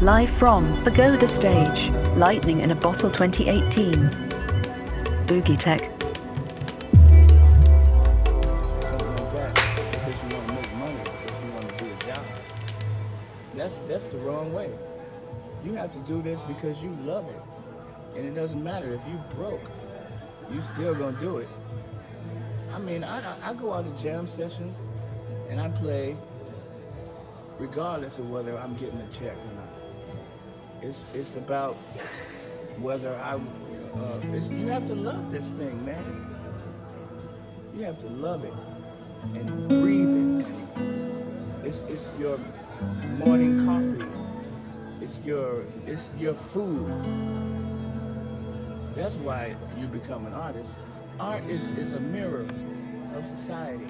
Live from Pagoda Stage, Lightning in a Bottle 2018. Boogietech. Something like that. Because you want to make money, because you want to do a job. That's that's the wrong way. You have to do this because you love it. And it doesn't matter if you broke, you still gonna do it. I mean, I, I go out to jam sessions and I play regardless of whether I'm getting a check or. It's it's about whether I uh, it's, you have to love this thing, man. You have to love it and breathe it. It's it's your morning coffee. It's your it's your food. That's why you become an artist. Art is, is a mirror of society.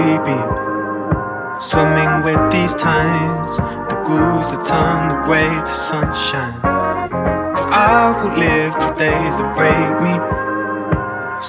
Baby. Swimming with these times, the grooves that turn the gray to sunshine. Cause I will live through days that break me.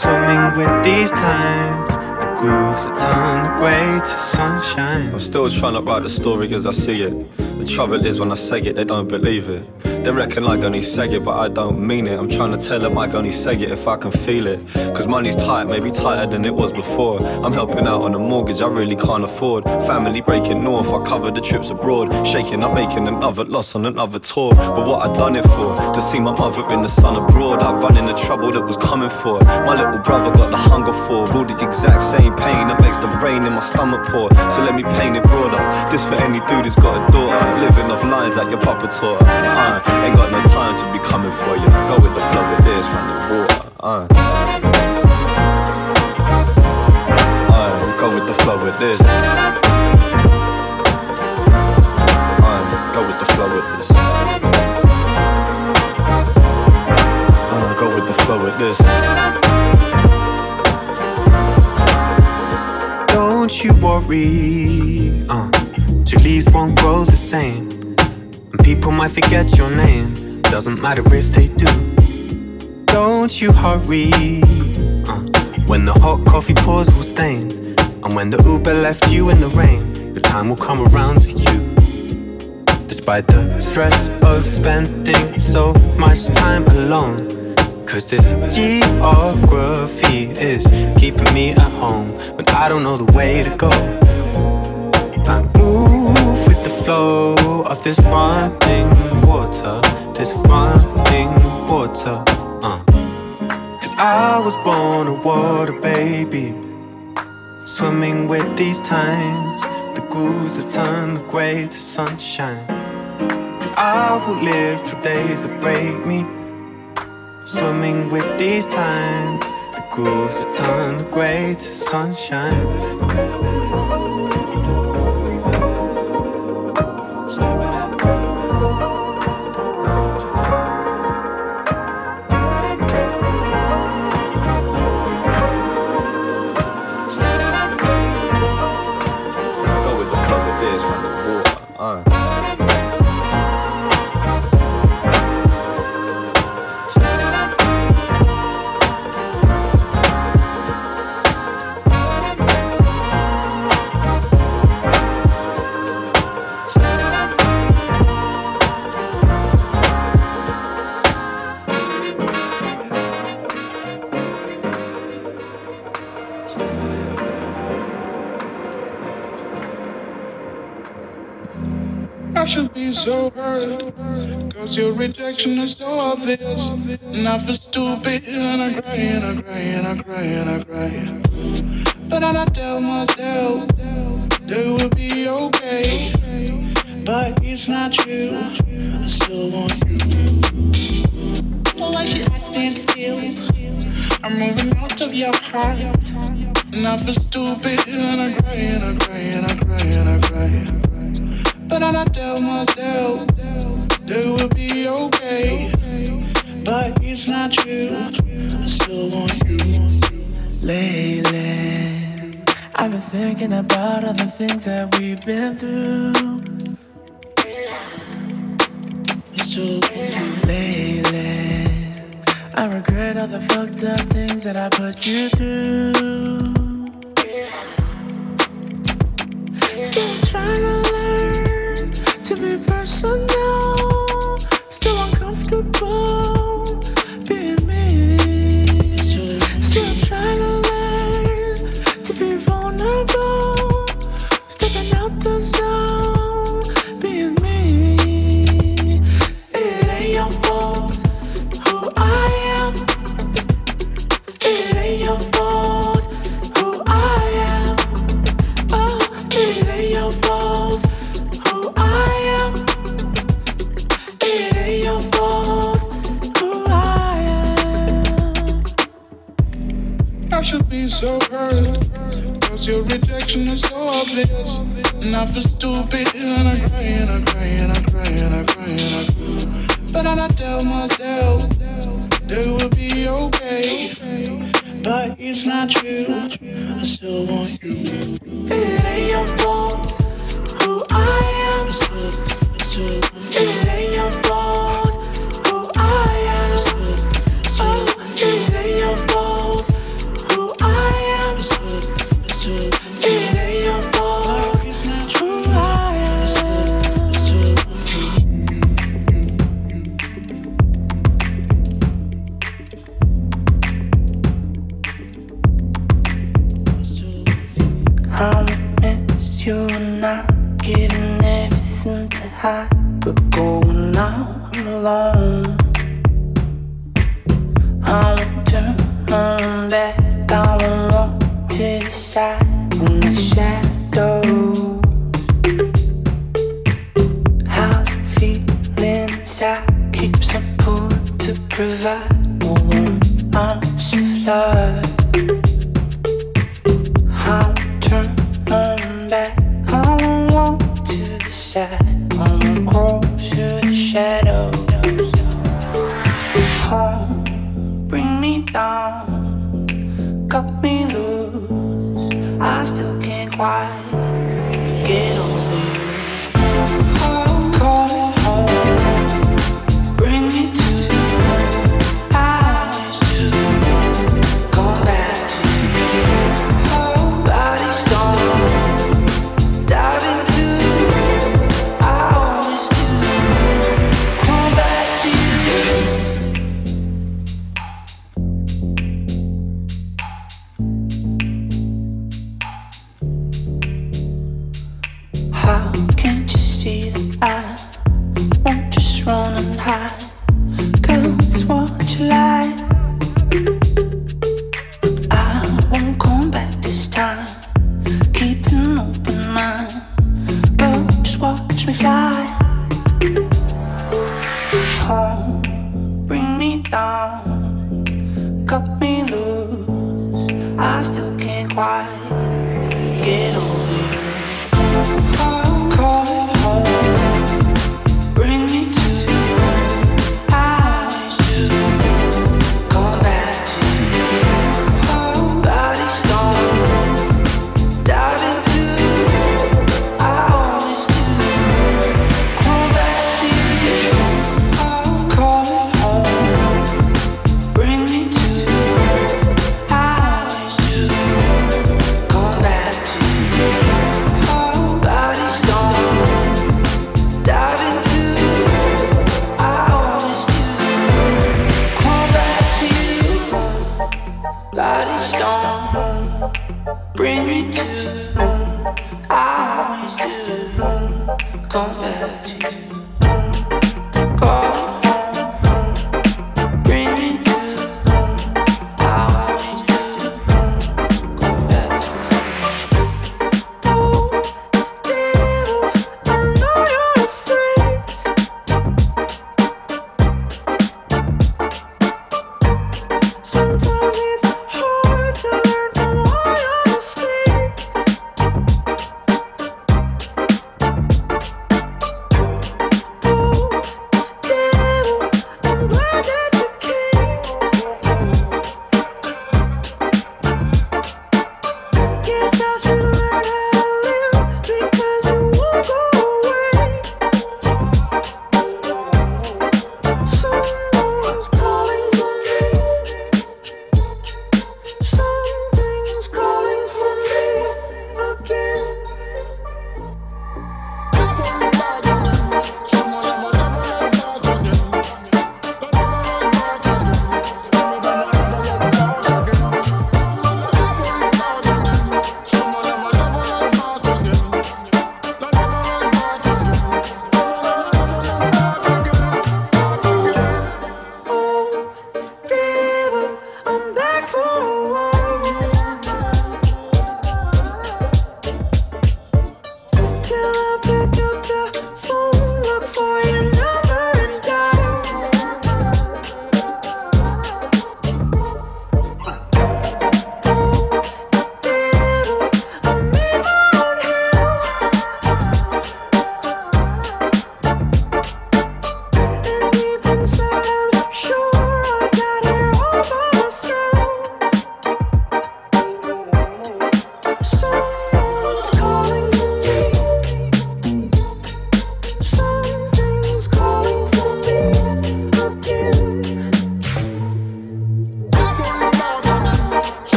Swimming with these times, the grooves that turn the gray to sunshine. I'm still trying to write the story as I see it. The trouble is when I say it, they don't believe it. They reckon I only say it, but I don't mean it. I'm trying to tell them I only say it if I can feel it. Cause money's tight, maybe tighter than it was before. I'm helping out on a mortgage I really can't afford. Family breaking north, I cover the trips abroad. Shaking up, making another loss on another tour. But what I done it for? To see my mother in the sun abroad. I run in the trouble that was coming for. My little brother got the hunger for. All the exact same pain that makes the rain in my stomach pour. So let me paint it broader. This for any dude who's got a daughter. Living off lines like your papa taught. Uh, ain't got no time to be coming for you. Go with the flow with this, run the water. Uh. Uh, go with the flow with this. Uh, go with the flow with this. Uh, go with the flow with this. Don't you worry, uh, your leaves won't grow the same. People might forget your name, doesn't matter if they do. Don't you hurry, uh, when the hot coffee pours will stain. And when the Uber left you in the rain, your time will come around to you. Despite the stress of spending so much time alone. Cause this geography is keeping me at home when I don't know the way to go. Flow of this running water, this running water. Uh. Cause I was born a water baby, swimming with these times, the grooves that turn the gray to sunshine. Cause I will live through days that break me. Swimming with these times, the grooves that turn the gray to sunshine. Your rejection is so obvious. And I feel stupid and I cry and I cry and I cry and I cry. so hurt. Cause your rejection is so obvious. And I feel stupid and I cry and I cry and I cry and I cry and I cry. But I tell myself that it will be okay. But it's not true. I still want you. It ain't your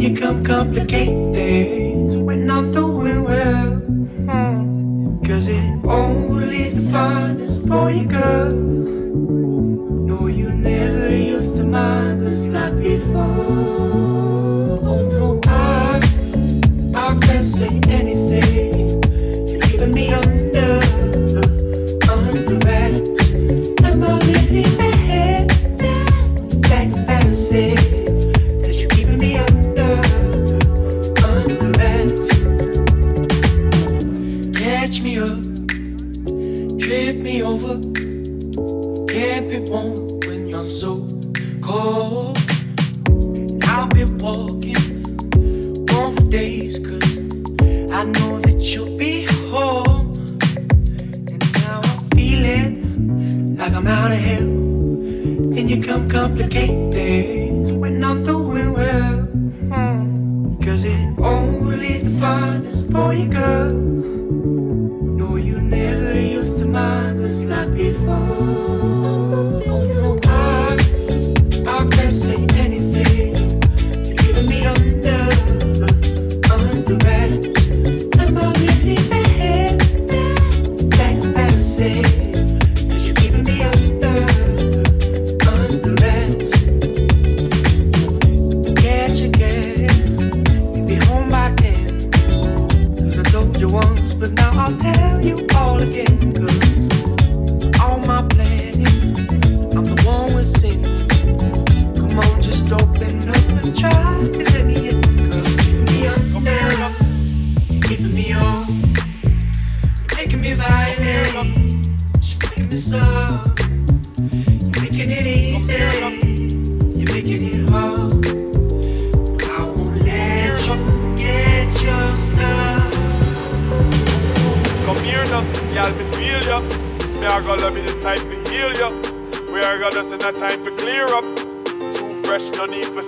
You come complicate things when I'm doing well. Hmm. Cause it only the finest for you, girl.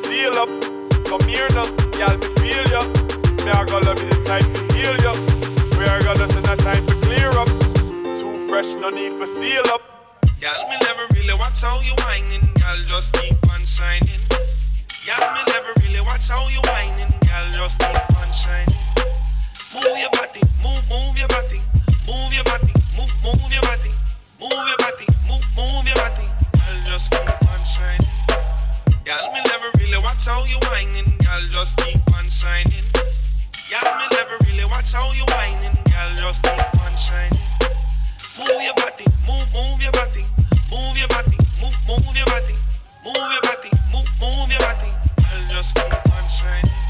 seal up. Come here now, y'all me feel ya. Me a got love me the time to heal ya. We are got nothing that time to clear up. Too fresh, no need for seal up. Y'all me never really watch how you whining. Y'all just keep on shining. Y'all me never really watch how you whining. Y'all just keep on shining. Move your body, move, move your body, move your body, move, move your body, move your body, move, move your body. I'll just keep on shining. Y'all me never really watch how you whining, y'all just keep on shining. Y'all me never really watch how you whining, y'all just keep on shining. Move your body, move, move your body, move your body, move, move your body, move your body, move, move your body, y'all just keep on shining.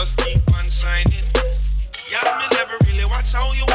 just keep on shining. Yeah, me never really watch how you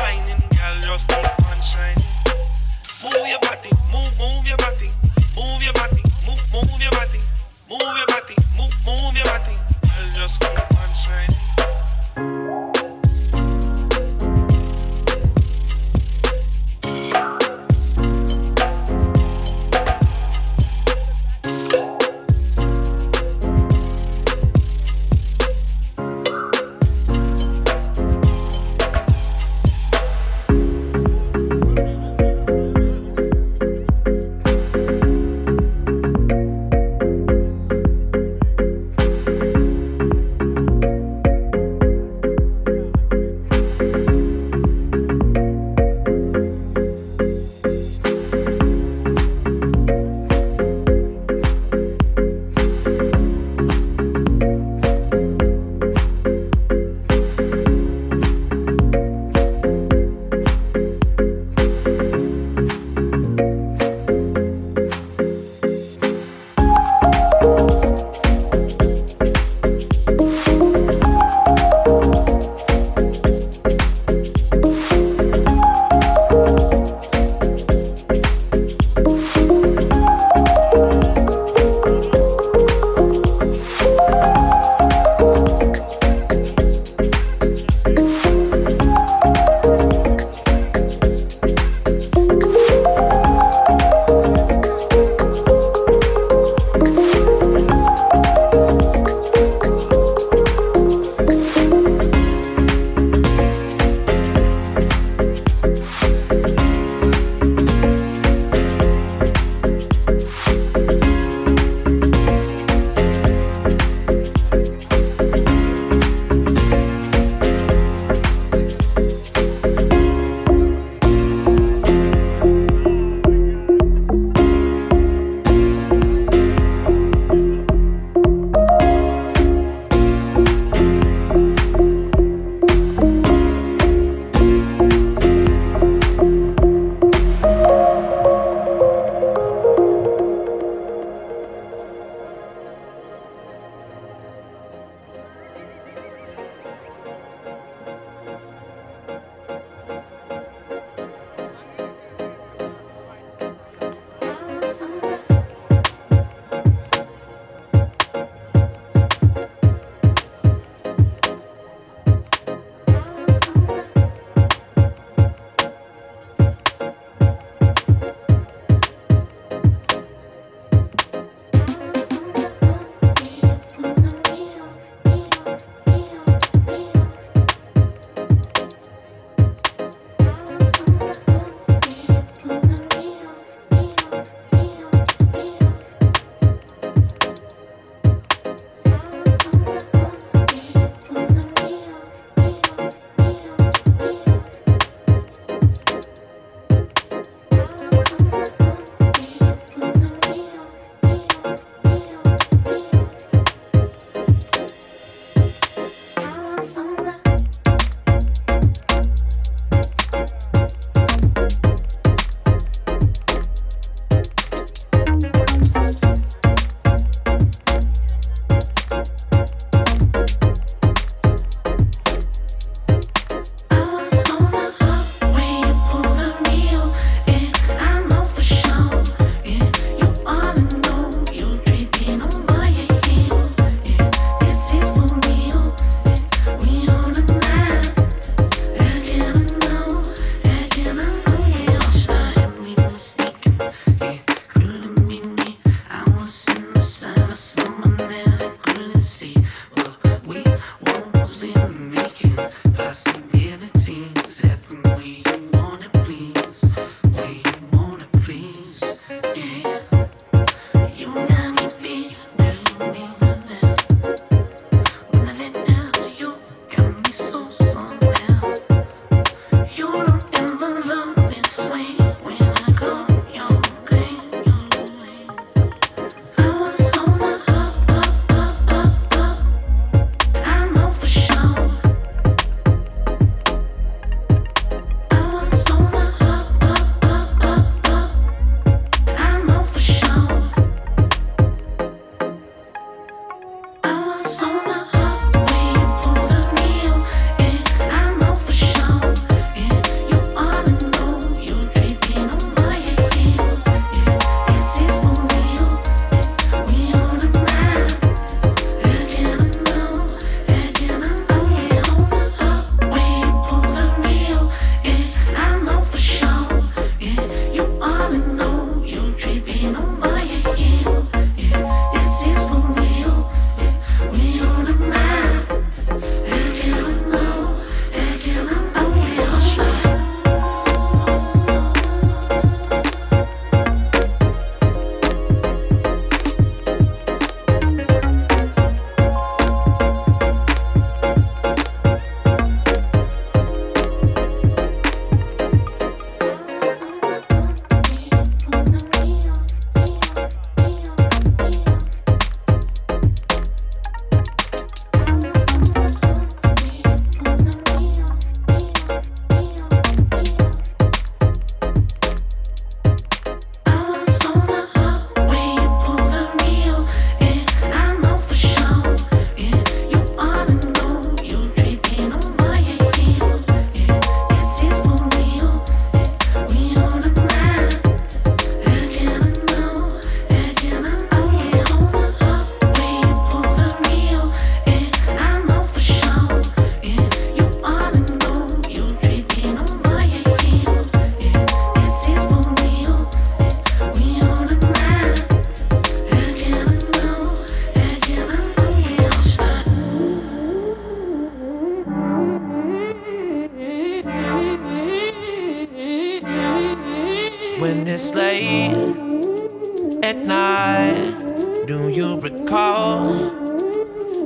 this late at night. Do you recall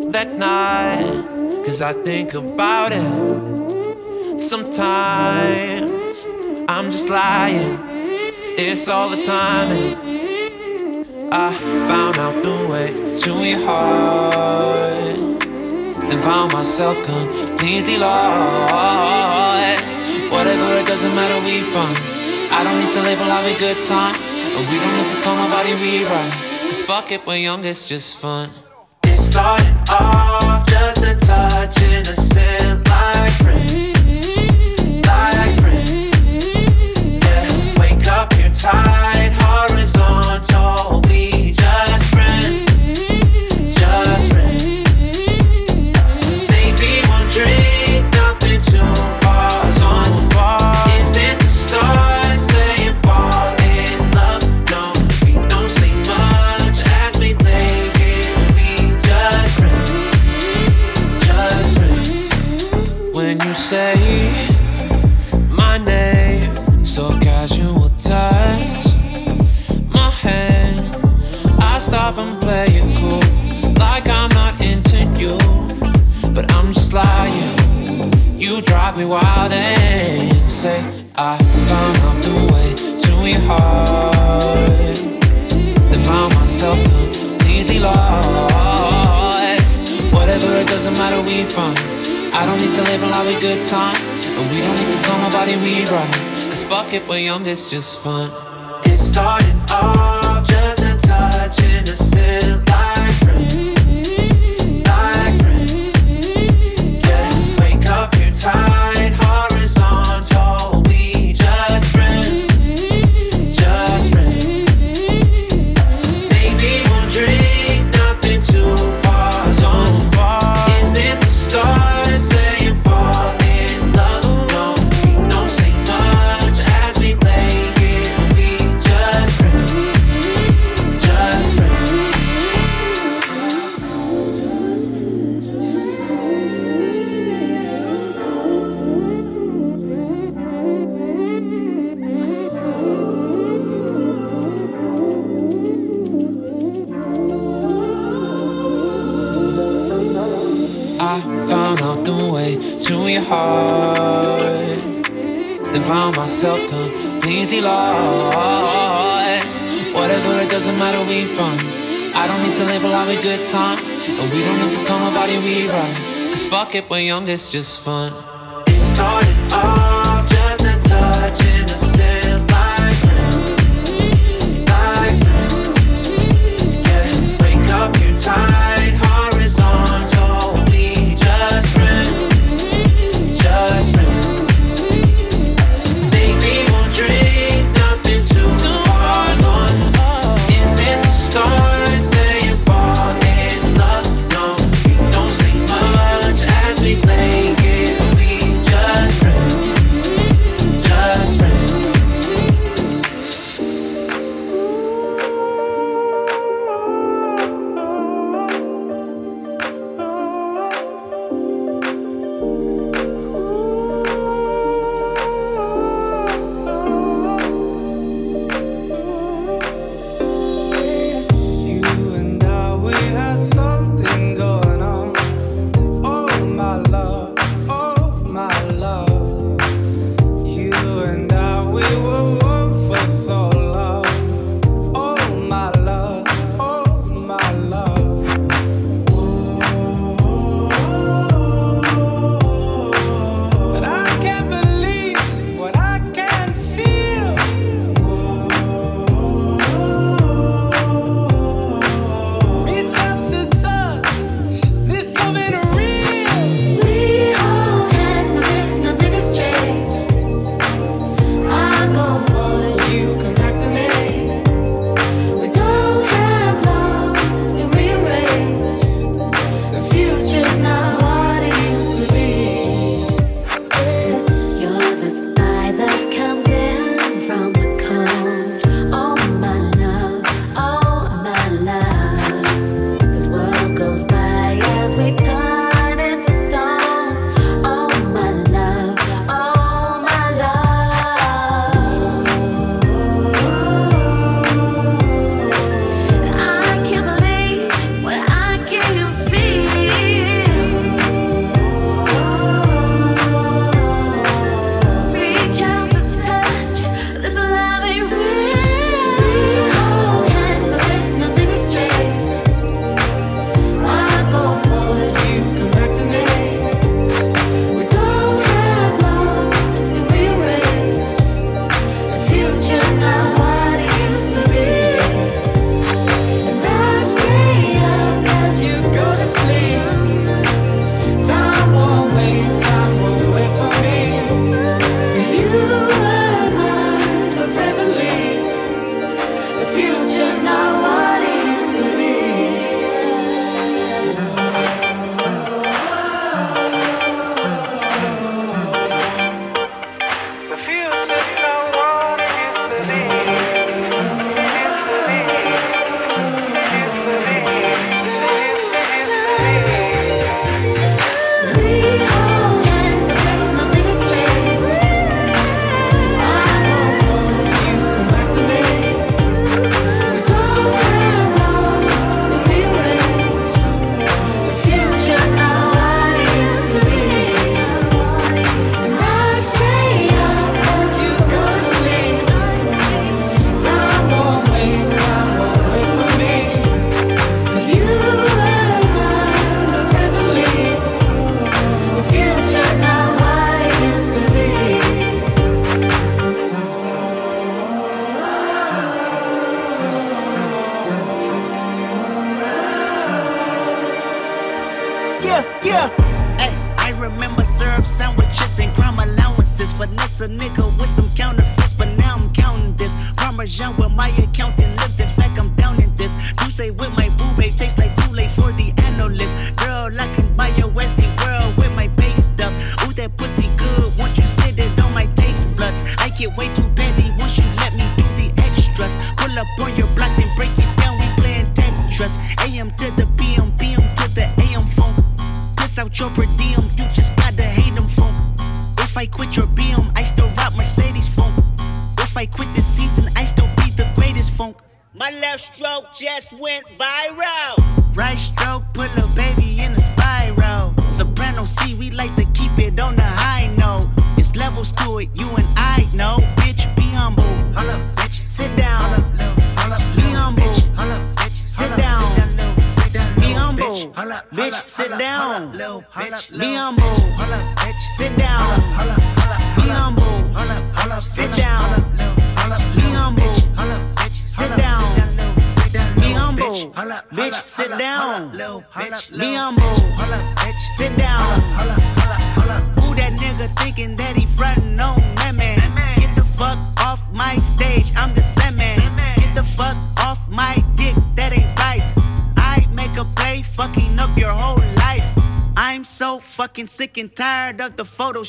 that night? Cause I think about it sometimes. I'm just lying, it's all the time. I found out the way to your heart and found myself completely lost. Whatever, it doesn't matter, we found. I don't need to label a good time, and we don't need to tell nobody we right. Cause fuck it, we're young, it's just fun. It started off just a touch innocent, like friends, fun. I don't need to label our good time, and we don't need to tell nobody we right. Cause fuck it, we're young, it's just fun. It started off just a touch innocent, like We're young, it's just fun.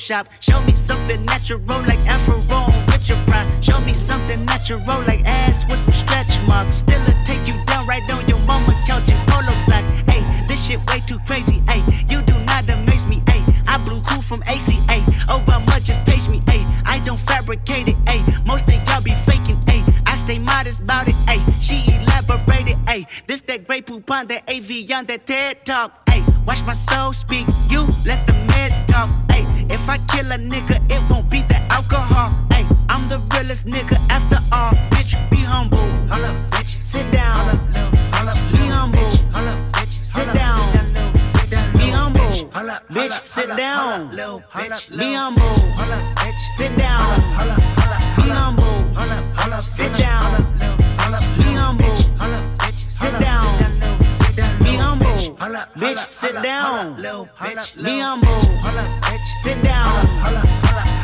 Photoshop. Show me something natural like Afro with your pride. Show me something natural like ass with some stretch marks. Still a take you down right on your mama couch in polo sock. Hey, this shit way too crazy. Hey, you do not amaze me. Hey, I blew cool from ACA. Obama just page me. Hey, I don't fabricate it. Hey, most of y'all be faking. Hey, I stay modest about it. Hey, she elaborated. Hey, this that great poop on that AV on that TED talk. Hey, watch my soul speak. You let the meds talk. Hey, if I kill a nigga, it won't be the alcohol. Hey, I'm the realest nigga after all. Bitch, be humble. Hold up, bitch. Sit down. Hold up. Be humble. Hold up, bitch. Sit down. Be humble. Bitch, sit down. Be humble. Holla bitch sit down. Be humble. Sit down. Be humble. Sit down. Humble. Bitch, sit down. Be humble. Sit down. When I'm falling all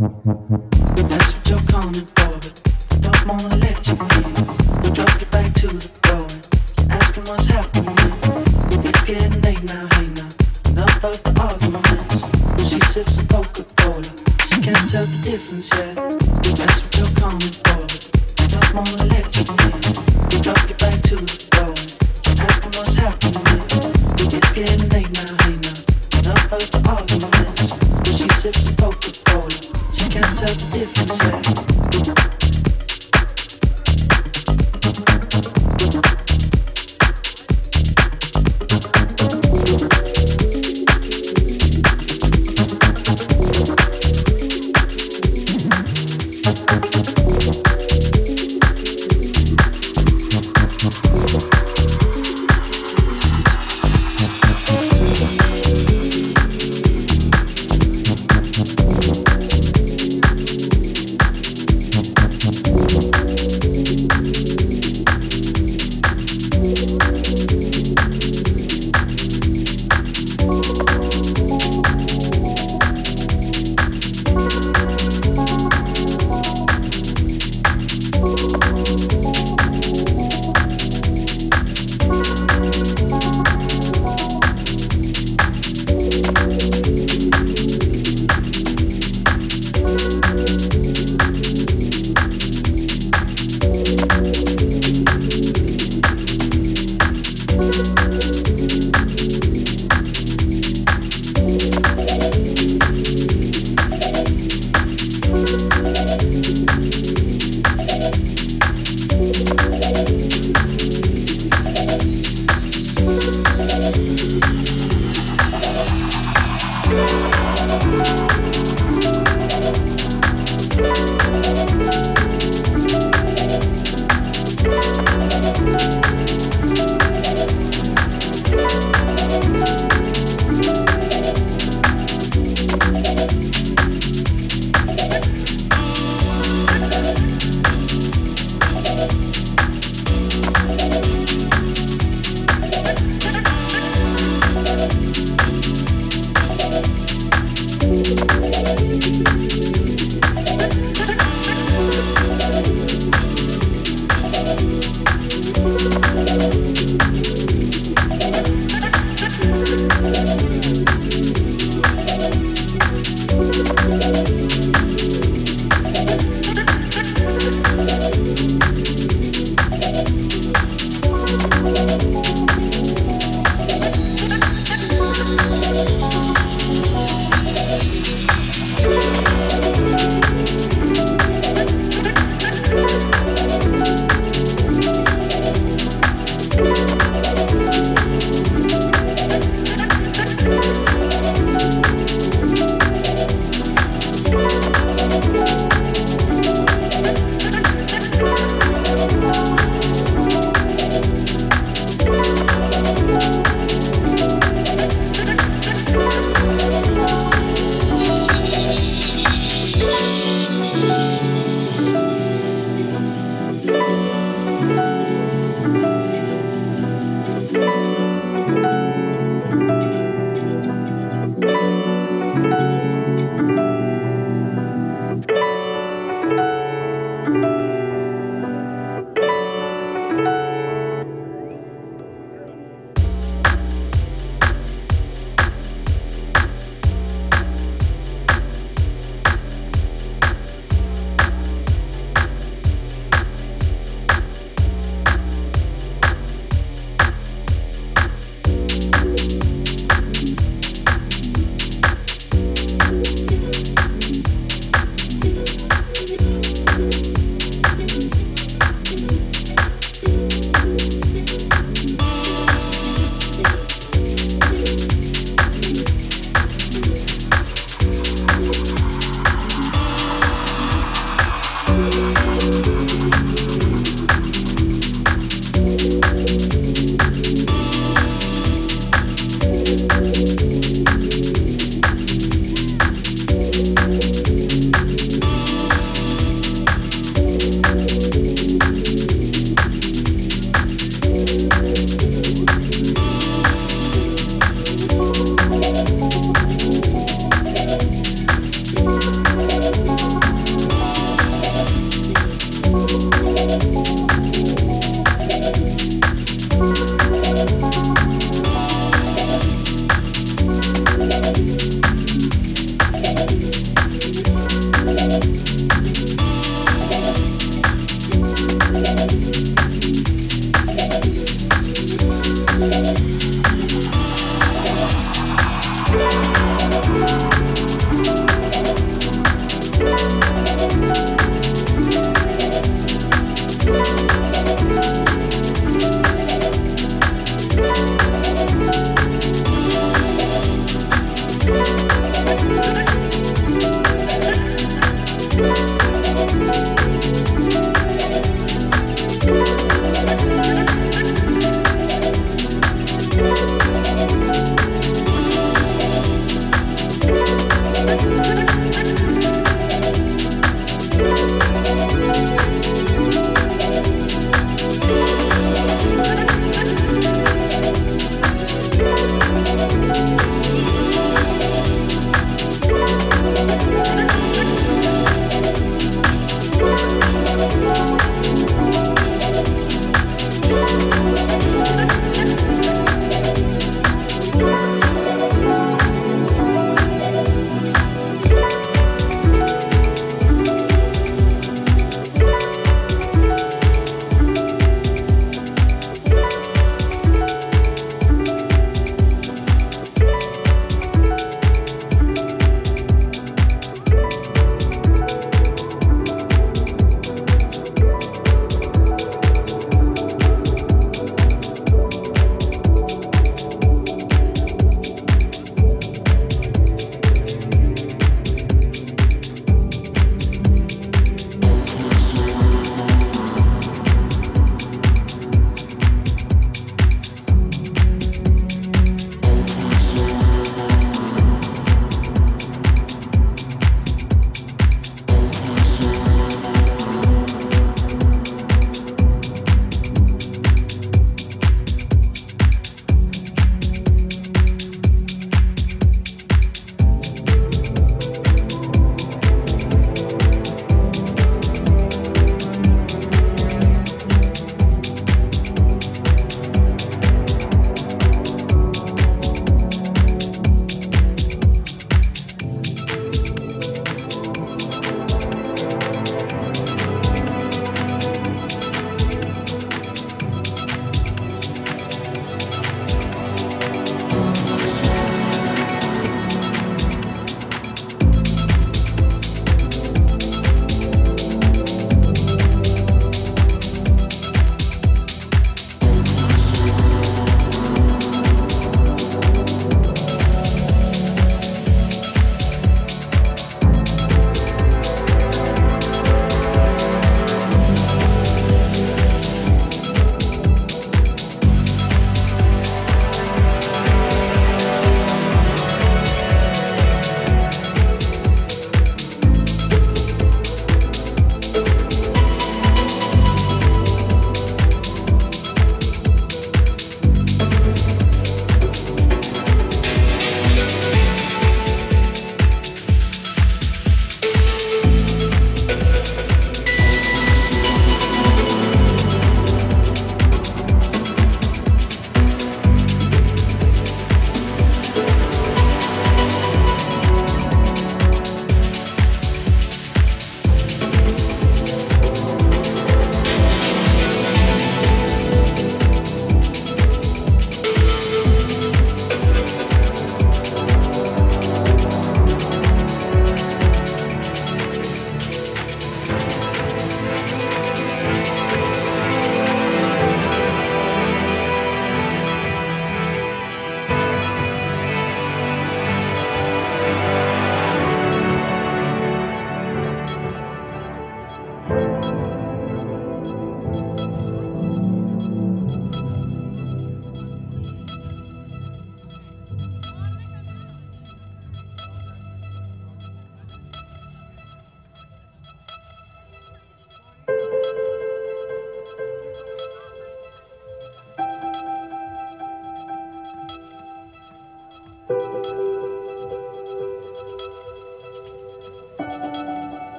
Ha ha ha.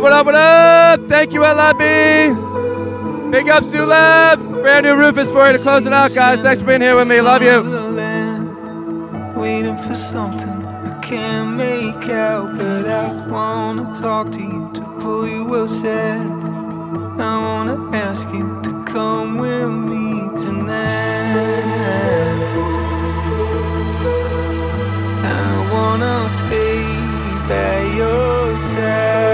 Up, what up, what up? Thank you, LIB. Big up, Do LaB. Brand new Rufus for you to close it out, guys. Thanks for being here with me. Love you. Waiting for something I can't make out, but I wanna talk to you to pull you aside. I wanna ask you to come with me tonight. I wanna stay by your side.